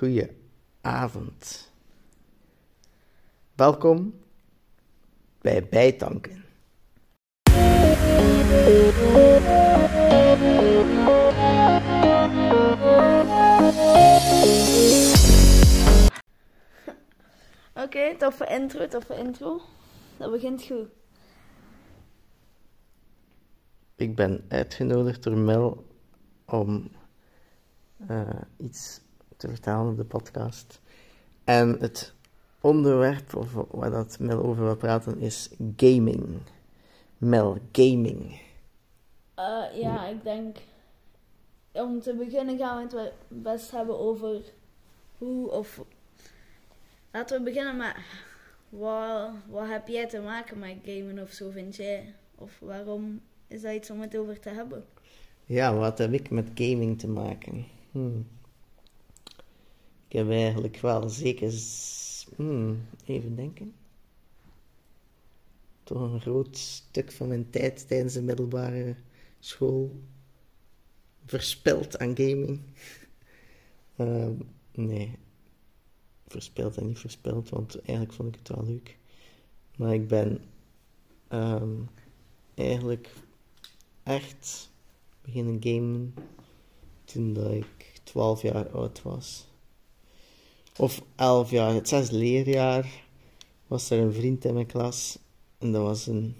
goeie avond. Welkom bij Bijtanken. Oké, toffe intro, toffe intro. Dat begint goed. Ik ben uitgenodigd door Mel om eh, iets te vertellen op de podcast. En het onderwerp of waar dat Mel over wil praten is gaming. Mel, gaming. Eh, ja, ik denk. Om te beginnen gaan we het best hebben over hoe of. Laten we beginnen met. Wat, wat heb jij te maken met gamen of zo, vind jij? Of waarom is dat iets om het over te hebben? Ja, wat heb ik met gaming te maken? Hmm. Ik heb eigenlijk wel zeker, hmm, even denken, toch een groot stuk van mijn tijd tijdens de middelbare school verspild aan gaming. Ehm, nee, verspild en niet verspild, want eigenlijk vond ik het wel leuk. Maar ik ben ehm, eigenlijk echt beginnen gamen toen dat ik 12 jaar oud was. Of 11 jaar, het zesde leerjaar, was er een vriend in mijn klas. En dat was een,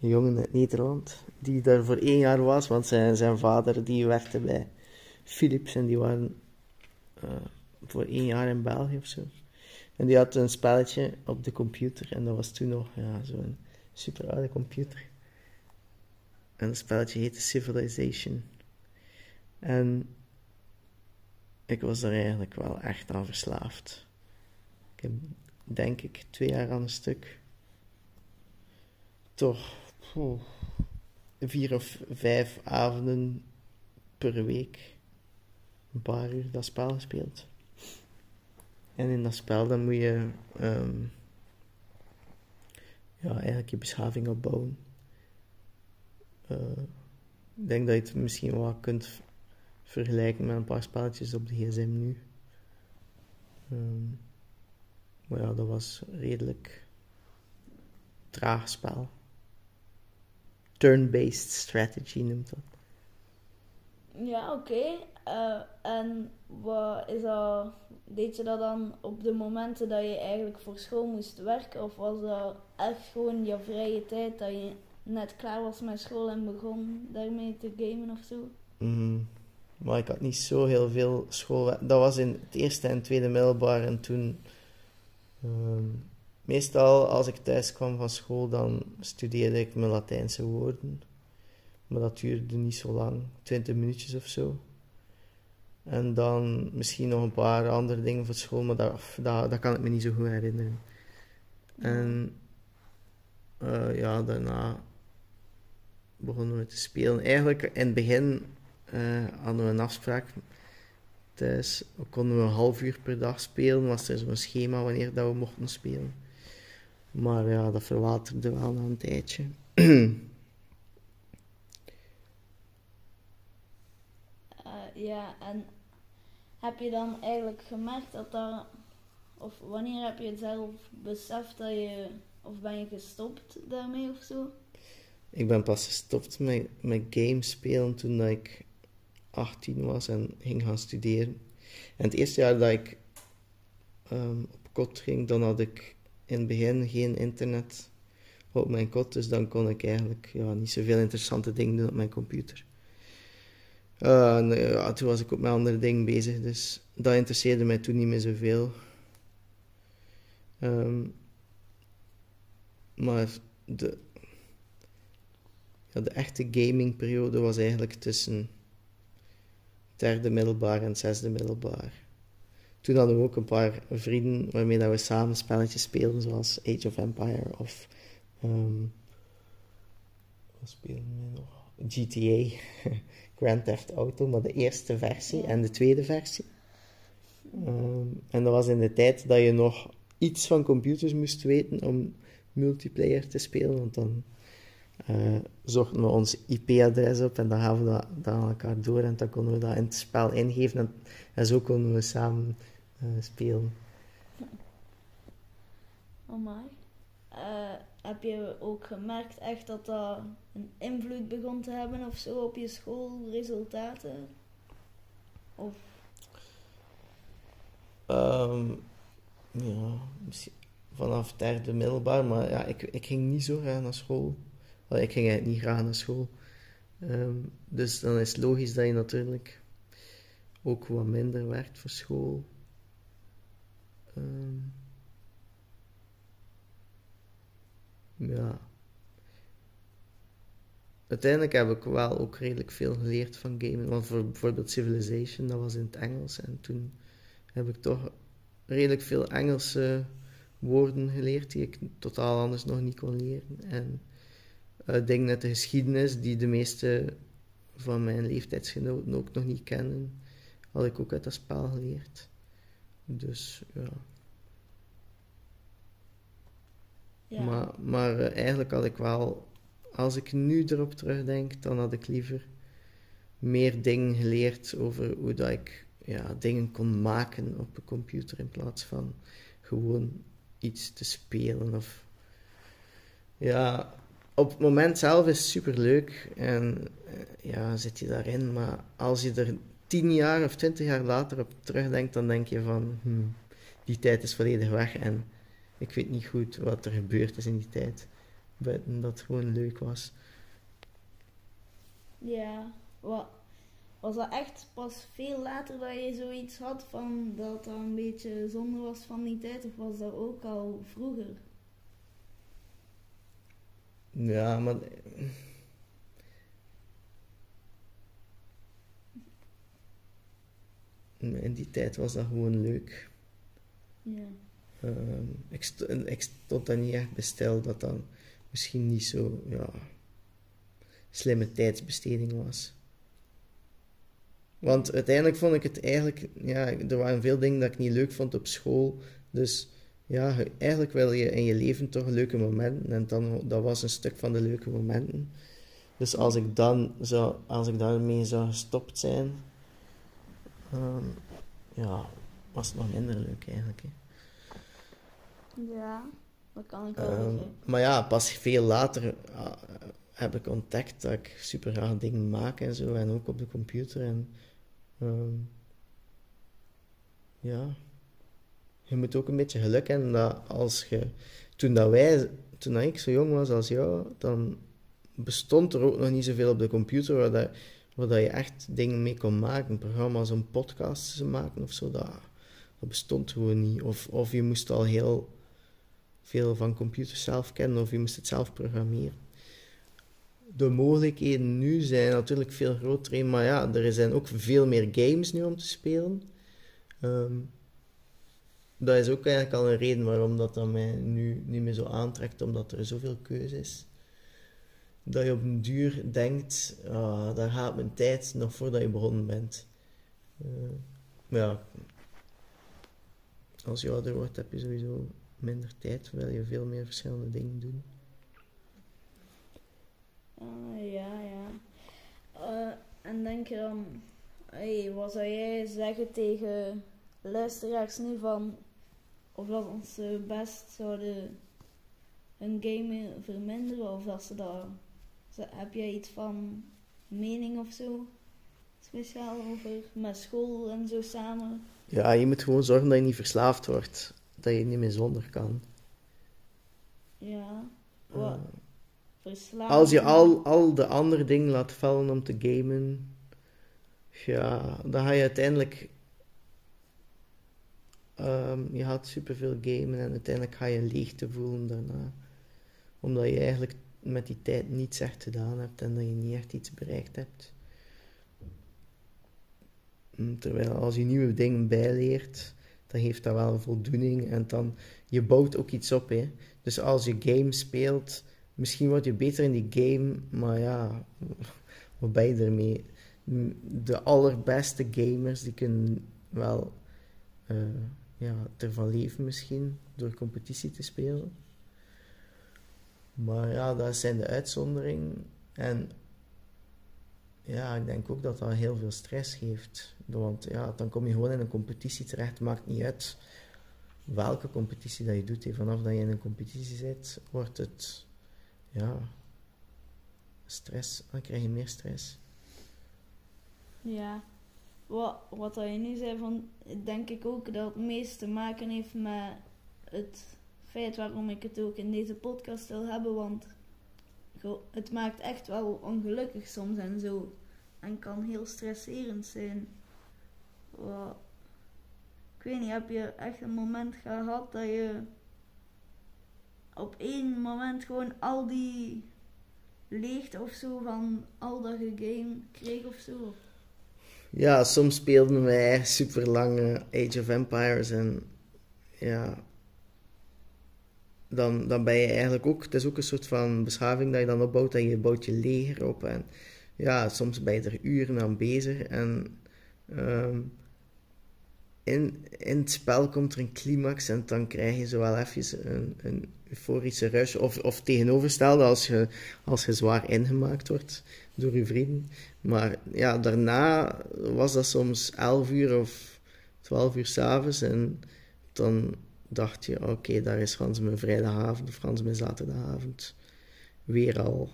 een jongen uit Nederland, die daar voor één jaar was, want zijn, zijn vader die werkte bij Philips en die waren eh, voor één jaar in België of zo. En die had een spelletje op de computer en dat was toen nog ja, zo'n super oude computer. En het spelletje heette Civilization. En ik was er eigenlijk wel echt aan verslaafd. Ik heb, denk ik, twee jaar aan een stuk. Toch vier of vijf avonden per week. Een paar uur dat spel gespeeld. En in dat spel dan moet je ehm, ja, eigenlijk je beschaving opbouwen. Eh, ik denk dat je het misschien wel kunt vergelijken met een paar spelletjes op de gsm nu. Ehm, maar ja, dat was redelijk traag spel. Turn-based strategy noemt dat. Ja, oké. Eh, en wat is dat, deed je dat dan op de momenten dat je eigenlijk voor school moest werken? Of was dat echt gewoon je vrije tijd dat je net klaar was met school en begon daarmee te gamen of zo? Mhm. Maar ik had niet zo heel veel school. Dat was in het eerste en tweede middelbaar. En toen, ehm, meestal als ik thuis kwam van school, dan studeerde ik mijn Latijnse woorden. Maar dat duurde niet zo lang, 20 minuutjes of zo. En dan misschien nog een paar andere dingen voor school, maar dat, dat, kan ik me niet zo goed herinneren. En eh, ja, daarna begonnen we te spelen. Eigenlijk in het begin hadden we een afspraak thuis. We konden we een half uur per dag spelen. Was er zo'n schema wanneer dat we mochten spelen. Maar ja, dat verwaterde wel na een tijdje. Eh, ja, en heb je dan eigenlijk gemerkt dat dat, of wanneer heb je het zelf beseft dat je, of ben je gestopt daarmee of zo? ik ben pas gestopt met, met games spelen toen dat ik 18 was en ging gaan studeren. En het eerste jaar dat ik ehm, op kot ging, dan had ik in het begin geen internet op mijn kot. Dus dan kon ik eigenlijk ja, niet zoveel interessante dingen doen op mijn computer. Eh, en, eh, toen was ik ook met andere dingen bezig, dus dat interesseerde mij toen niet meer zoveel. Ehm, maar de, ja, de echte gamingperiode was eigenlijk tussen derde middelbaar en zesde middelbaar. Toen hadden we ook een paar vrienden waarmee dat we samen spelletjes speelden, zoals Age of Empire of. ehm wat speelden we nog? GTA, Grand Theft Auto, maar de eerste versie en de tweede versie. Ehm, en dat was in de tijd dat je nog iets van computers moest weten om multiplayer te spelen, want dan eh, zochten we ons IP-adres op en dan gaven we dat, dat aan elkaar door en dan konden we dat in het spel ingeven en, en zo konden we samen eh, spelen. Amai. Eh heb je ook gemerkt echt dat dat een invloed begon te hebben of zo op je schoolresultaten? Of Ehm, ja, misschien vanaf derde middelbaar, maar ja, ik, ik ging niet zo graag naar school. Ik ging eigenlijk niet graag naar school. Ehm, dus dan is het logisch dat je natuurlijk ook wat minder werkt voor school. Ehm, ja. Uiteindelijk heb ik wel ook redelijk veel geleerd van gamen. Want voor bijvoorbeeld Civilization, dat was in het Engels. En toen heb ik toch redelijk veel Engelse woorden geleerd die ik totaal anders nog niet kon leren. En uh, dingen uit de geschiedenis die de meeste van mijn leeftijdsgenoten ook nog niet kennen, had ik ook uit dat spel geleerd. Dus ja. ja. Maar, maar eh, eigenlijk had ik wel, als ik nu erop terugdenk, dan had ik liever meer dingen geleerd over hoe dat ik ja, dingen kon maken op een computer in plaats van gewoon iets te spelen. Of, ja, op het moment zelf is het super leuk en eh, ja, zit je daarin, maar als je er tien jaar of twintig jaar later op terugdenkt, dan denk je van hmm, die tijd is volledig weg en ik weet niet goed wat er gebeurd is in die tijd. Buiten dat het gewoon leuk was. Ja, wat, was dat echt pas veel later dat je zoiets had van dat dat een beetje zonde was van die tijd? Of was dat ook al vroeger? Ja, maar. In die tijd was dat gewoon leuk. Ja. Ehm, ik, st ik stond daar niet echt bij stil dat dat misschien niet zo ja, slimme tijdsbesteding was. Want uiteindelijk vond ik het eigenlijk, ja, er waren veel dingen dat ik niet leuk vond op school. Dus ja, eigenlijk wil je in je leven toch leuke momenten. En dan, dat was een stuk van de leuke momenten. Dus als ik dan zou, als ik daarmee zou gestopt zijn, um, ja, was het nog minder leuk eigenlijk. Hè. Ja, dat kan ik wel um, Maar ja, pas veel later uh, heb ik ontdekt dat ik super graag dingen maak en zo. En ook op de computer. En um, ja, je moet ook een beetje geluk hebben dat als je, toen dat wij, toen dat ik zo jong was als jou, dan bestond er ook nog niet zoveel op de computer waar, dat, waar dat je echt dingen mee kon maken. Programma's om podcasts te maken of zo, dat, dat bestond gewoon niet. Of, of je moest al heel veel van computers zelf kennen of je moest het zelf programmeren de mogelijkheden nu zijn natuurlijk veel groter. Maar ja, er zijn ook veel meer games nu om te spelen. Um, dat is ook eigenlijk al een reden waarom dat, mij nu niet meer zo aantrekt, omdat er zoveel keuze is. Dat je op een duur denkt, ah, daar gaat mijn tijd nog voordat je begonnen bent. Uh, maar ja, als je ouder wordt heb je sowieso minder tijd, wil je veel meer verschillende dingen doen. Uh, ja, ja. Uh, en denk je dan, hey, wat zou jij zeggen tegen luisteraars nu van of dat ze best zouden hun game verminderen of dat ze dat. Heb jij iets van mening of zo? Speciaal over met school en zo samen? Ja, je moet gewoon zorgen dat je niet verslaafd wordt. Dat je niet meer zonder kan. Ja. Wat? Als je al, al de andere dingen laat vallen om te gamen, ja, dan ga je uiteindelijk. Um, je gaat superveel gamen en uiteindelijk ga je leegte voelen daarna. Omdat je eigenlijk met die tijd niets echt gedaan hebt en dat je niet echt iets bereikt hebt. Mm, terwijl als je nieuwe dingen bijleert, dan geeft dat wel voldoening en dan je bouwt ook iets op. Hè. Dus als je game speelt, misschien word je beter in die game, maar ja, wat ben je ermee? De allerbeste gamers die kunnen wel uh, ja, ervan leven misschien door competitie te spelen. Maar ja, dat zijn de uitzonderingen. En ja, ik denk ook dat dat heel veel stress geeft. Want ja, dan kom je gewoon in een competitie terecht. Maakt niet uit welke competitie dat je doet. Vanaf dat je in een competitie zit, wordt het ja, stress. Dan krijg je meer stress. Ja, wat, wat je nu zei, van, denk ik ook dat het meest te maken heeft met het feit waarom ik het ook in deze podcast wil hebben. Want het maakt echt wel ongelukkig soms en zo. En kan heel stresserend zijn. Ik weet niet, heb je echt een moment gehad dat je op één moment gewoon al die leegte of zo van al dat game kreeg of zo? Ja, soms speelden wij super lange Age of Empires en ja, dan, dan ben je eigenlijk ook, het is ook een soort van beschaving dat je dan opbouwt en je bouwt je leger op en ja, soms ben je er uren aan bezig en ehm, in, in het spel komt er een climax en dan krijg je zo wel even een, een euforische rush. Of, of tegenovergestelde als je, als je zwaar ingemaakt wordt door je vrienden. Maar ja, daarna was dat soms 11 uur of 12 uur s'avonds en dan dacht je, oké, daar is Frans mijn vrijdagavond of Frans mijn zaterdagavond weer al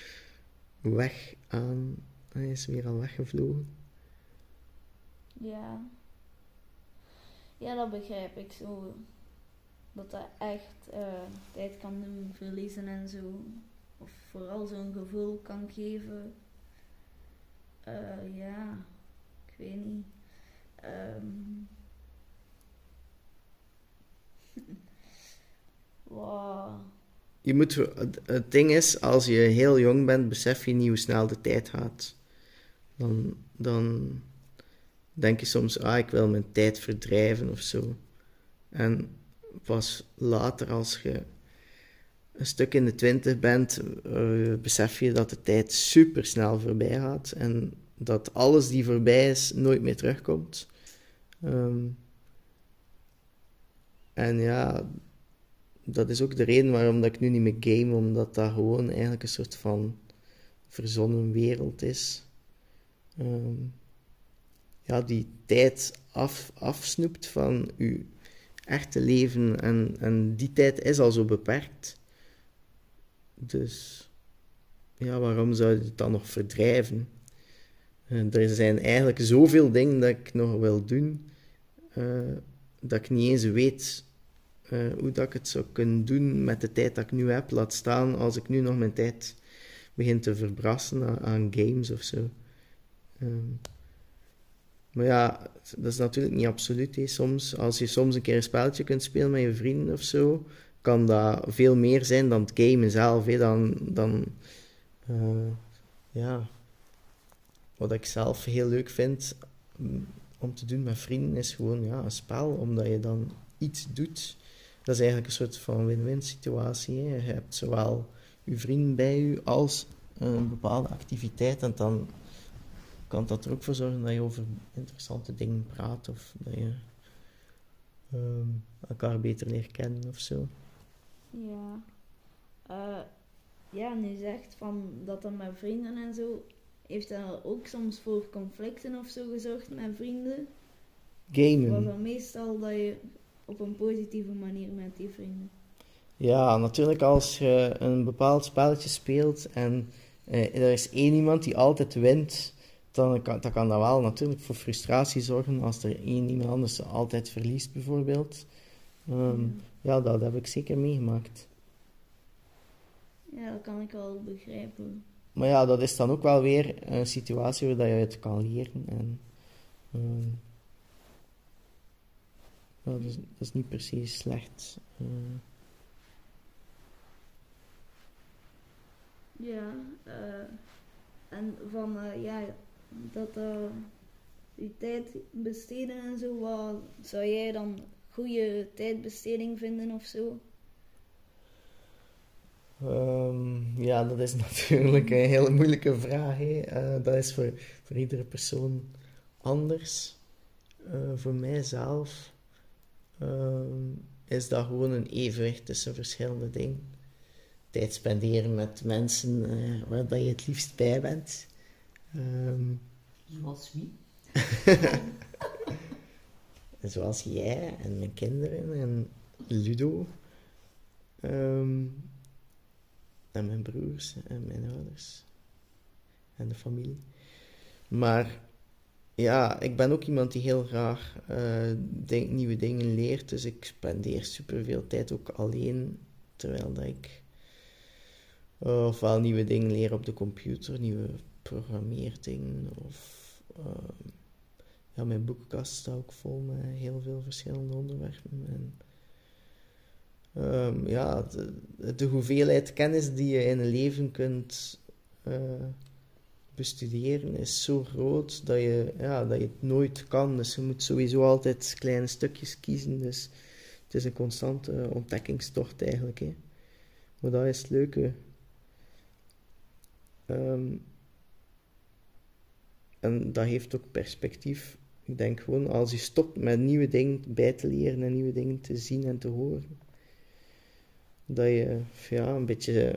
weg aan. Hij is weer al weggevlogen. Ja. Ja, dat begrijp ik zo. Dat dat echt uh, tijd kan doen verliezen en zo. Of vooral zo'n gevoel kan geven. Uh, ja, ik weet niet. Um, wow. Je moet, het ding is, als je heel jong bent, besef je niet hoe snel de tijd gaat. Dan, dan denk je soms, ah, ik wil mijn tijd verdrijven of zo. En pas later, als je een stuk in de twintig bent, uh, besef je dat de tijd super snel voorbij gaat en dat alles die voorbij is nooit meer terugkomt. Ehm, en ja, dat is ook de reden waarom dat ik nu niet meer game, omdat dat gewoon eigenlijk een soort van verzonnen wereld is. Um, ja, die tijd af, afsnoept van uw echte leven. En, en die tijd is al zo beperkt. Dus ja, waarom zou je het dan nog verdrijven? Uh, er zijn eigenlijk zoveel dingen dat ik nog wil doen, uh, dat ik niet eens weet uh, hoe dat ik het zou kunnen doen met de tijd dat ik nu heb. Laat staan als ik nu nog mijn tijd begin te verbrassen aan, games of zo. Um, maar ja, dat is natuurlijk niet absoluut. Soms, als je soms een keer een spelletje kunt spelen met je vrienden of zo, kan dat veel meer zijn dan het game zelf. Hè. Dan, dan uh, ja. Wat ik zelf heel leuk vind mm, om te doen met vrienden is gewoon ja, een spel, omdat je dan iets doet. Dat is eigenlijk een soort van win-win situatie. Hè. Je hebt zowel je vrienden bij je als een bepaalde activiteit en dan kan dat er ook voor zorgen dat je over interessante dingen praat of dat je ehm, elkaar beter leert kennen of zo. Ja. Uh, ja, nu zegt van dat dan met vrienden en zo. Heeft dat ook soms voor conflicten of zo gezorgd met vrienden? Gamen. Was dat meestal dat je op een positieve manier met die vrienden? Ja, natuurlijk als je een bepaald spelletje speelt en uh, er is één iemand die altijd wint, dan kan, dan kan dat wel natuurlijk voor frustratie zorgen als er één iemand anders altijd verliest, bijvoorbeeld. Ehm, ja, dat heb ik zeker meegemaakt. Ja, dat kan ik wel begrijpen. Maar ja, dat is dan ook wel weer een situatie waar je het kan leren. En, uh, dat, is, dat, is, niet precies slecht. Uh. Ja, uh, en van, ja, dat uh, je tijd besteden en zo, wat zou jij dan goede tijdbesteding vinden of zo? Um, ja, dat is natuurlijk een hele moeilijke vraag. Uh, dat is voor, voor iedere persoon anders. Uh, voor mijzelf ehm, is dat gewoon een evenwicht tussen verschillende dingen. Tijd spenderen met mensen waar je het liefst bij bent. Ehm, Zoals wie? zoals jij en mijn kinderen en Ludo. Ehm, en mijn broers en mijn ouders. En de familie. Maar ja, ik ben ook iemand die heel graag eh, denk, nieuwe dingen leert. Dus ik spendeer superveel tijd ook alleen. Terwijl dat ik uh, ofwel nieuwe dingen leer op de computer, nieuwe programmeerdingen. Of uh, mijn boekenkast staat ook vol met heel veel verschillende onderwerpen. En um, ja, de, de, hoeveelheid kennis die je in een leven kunt uh, bestuderen is zo groot dat je, ja, dat je het nooit kan. Dus je moet sowieso altijd kleine stukjes kiezen. Dus het is een constante ontdekkingstocht eigenlijk. Hè. Maar dat is het leuke. Um, en dat heeft ook perspectief. Ik denk gewoon, als je stopt met nieuwe dingen bij te leren en nieuwe dingen te zien en te horen, dat je ja, een beetje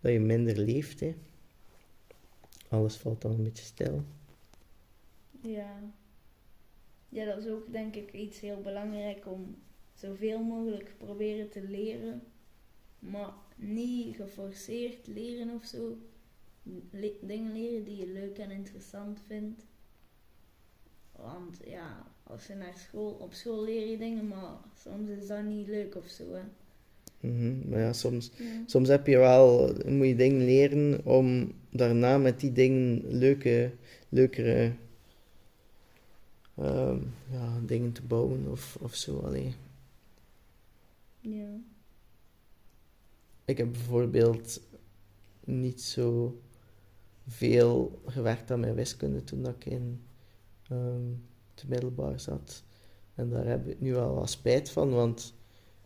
dat je minder leeft. Hè. Alles valt dan een beetje stil. Ja. Ja, dat is ook denk ik iets heel belangrijk om zoveel mogelijk proberen te leren, maar niet geforceerd leren of zo. Dingen leren die je leuk en interessant vindt. Want ja, als je naar school, op school leer je dingen, maar soms is dat niet leuk of zo. Hè. Mm -hmm. Maar ja, soms, ja. soms heb je wel, moet je dingen leren om daarna met die dingen leuke, leukere um, ja, dingen te bouwen of, of zo. Allee. Ja. Ik heb bijvoorbeeld niet zo veel gewerkt aan mijn wiskunde toen dat ik in um, het middelbaar zat. En daar heb ik nu wel wat spijt van, want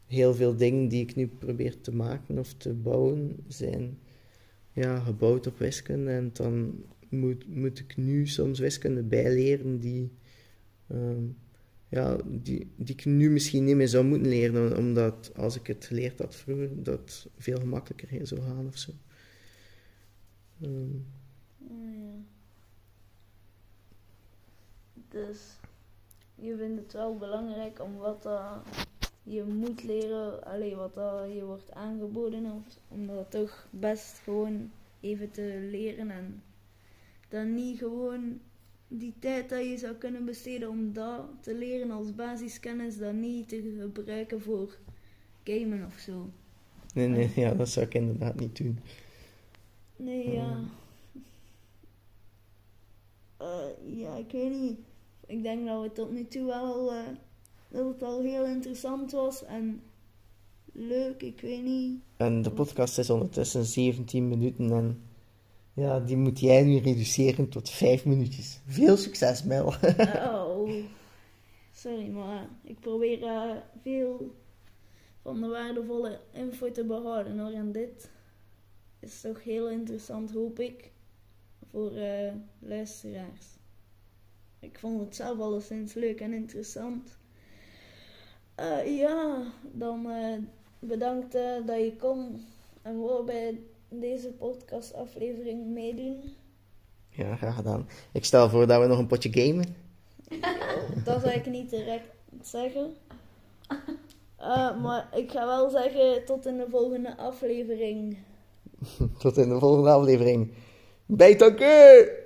heel veel dingen die ik nu probeer te maken of te bouwen zijn ja, gebouwd op wiskunde. En dan moet, moet ik nu soms wiskunde bijleren die, um, ja, die, die ik nu misschien niet meer zou moeten leren, omdat als ik het geleerd had vroeger, dat veel gemakkelijker zou gaan of zo. Um, Oh, ja. Dus je vindt het wel belangrijk om wat uh, je moet leren, alleen wat uh, je wordt aangeboden, om dat toch best gewoon even te leren en dan niet gewoon die tijd dat je zou kunnen besteden om dat te leren als basiskennis, dan niet te gebruiken voor gamen of zo. Nee, nee, ja, dat zou ik inderdaad niet doen. Nee, ja. Uh, ja, ik weet niet. Ik denk dat we tot nu toe wel, uh, dat het al heel interessant was en leuk, ik weet niet. En de podcast is ondertussen 17 minuten en ja, die moet jij nu reduceren tot 5 minuutjes. Veel succes, Mel. oh, sorry, maar ik probeer uh, veel van de waardevolle info te behouden hoor. En dit is toch heel interessant, hoop ik voor uh, luisteraars. Ik vond het zelf alleszins leuk en interessant. Uh, ja, dan uh, bedankt dat je kon en wou bij deze podcastaflevering meedoen. Ja, graag gedaan. Ik stel voor dat we nog een potje gamen. dat zou ik niet direct zeggen. maar ik ga wel zeggen tot in de volgende aflevering. tot in de volgende aflevering. Beitaku!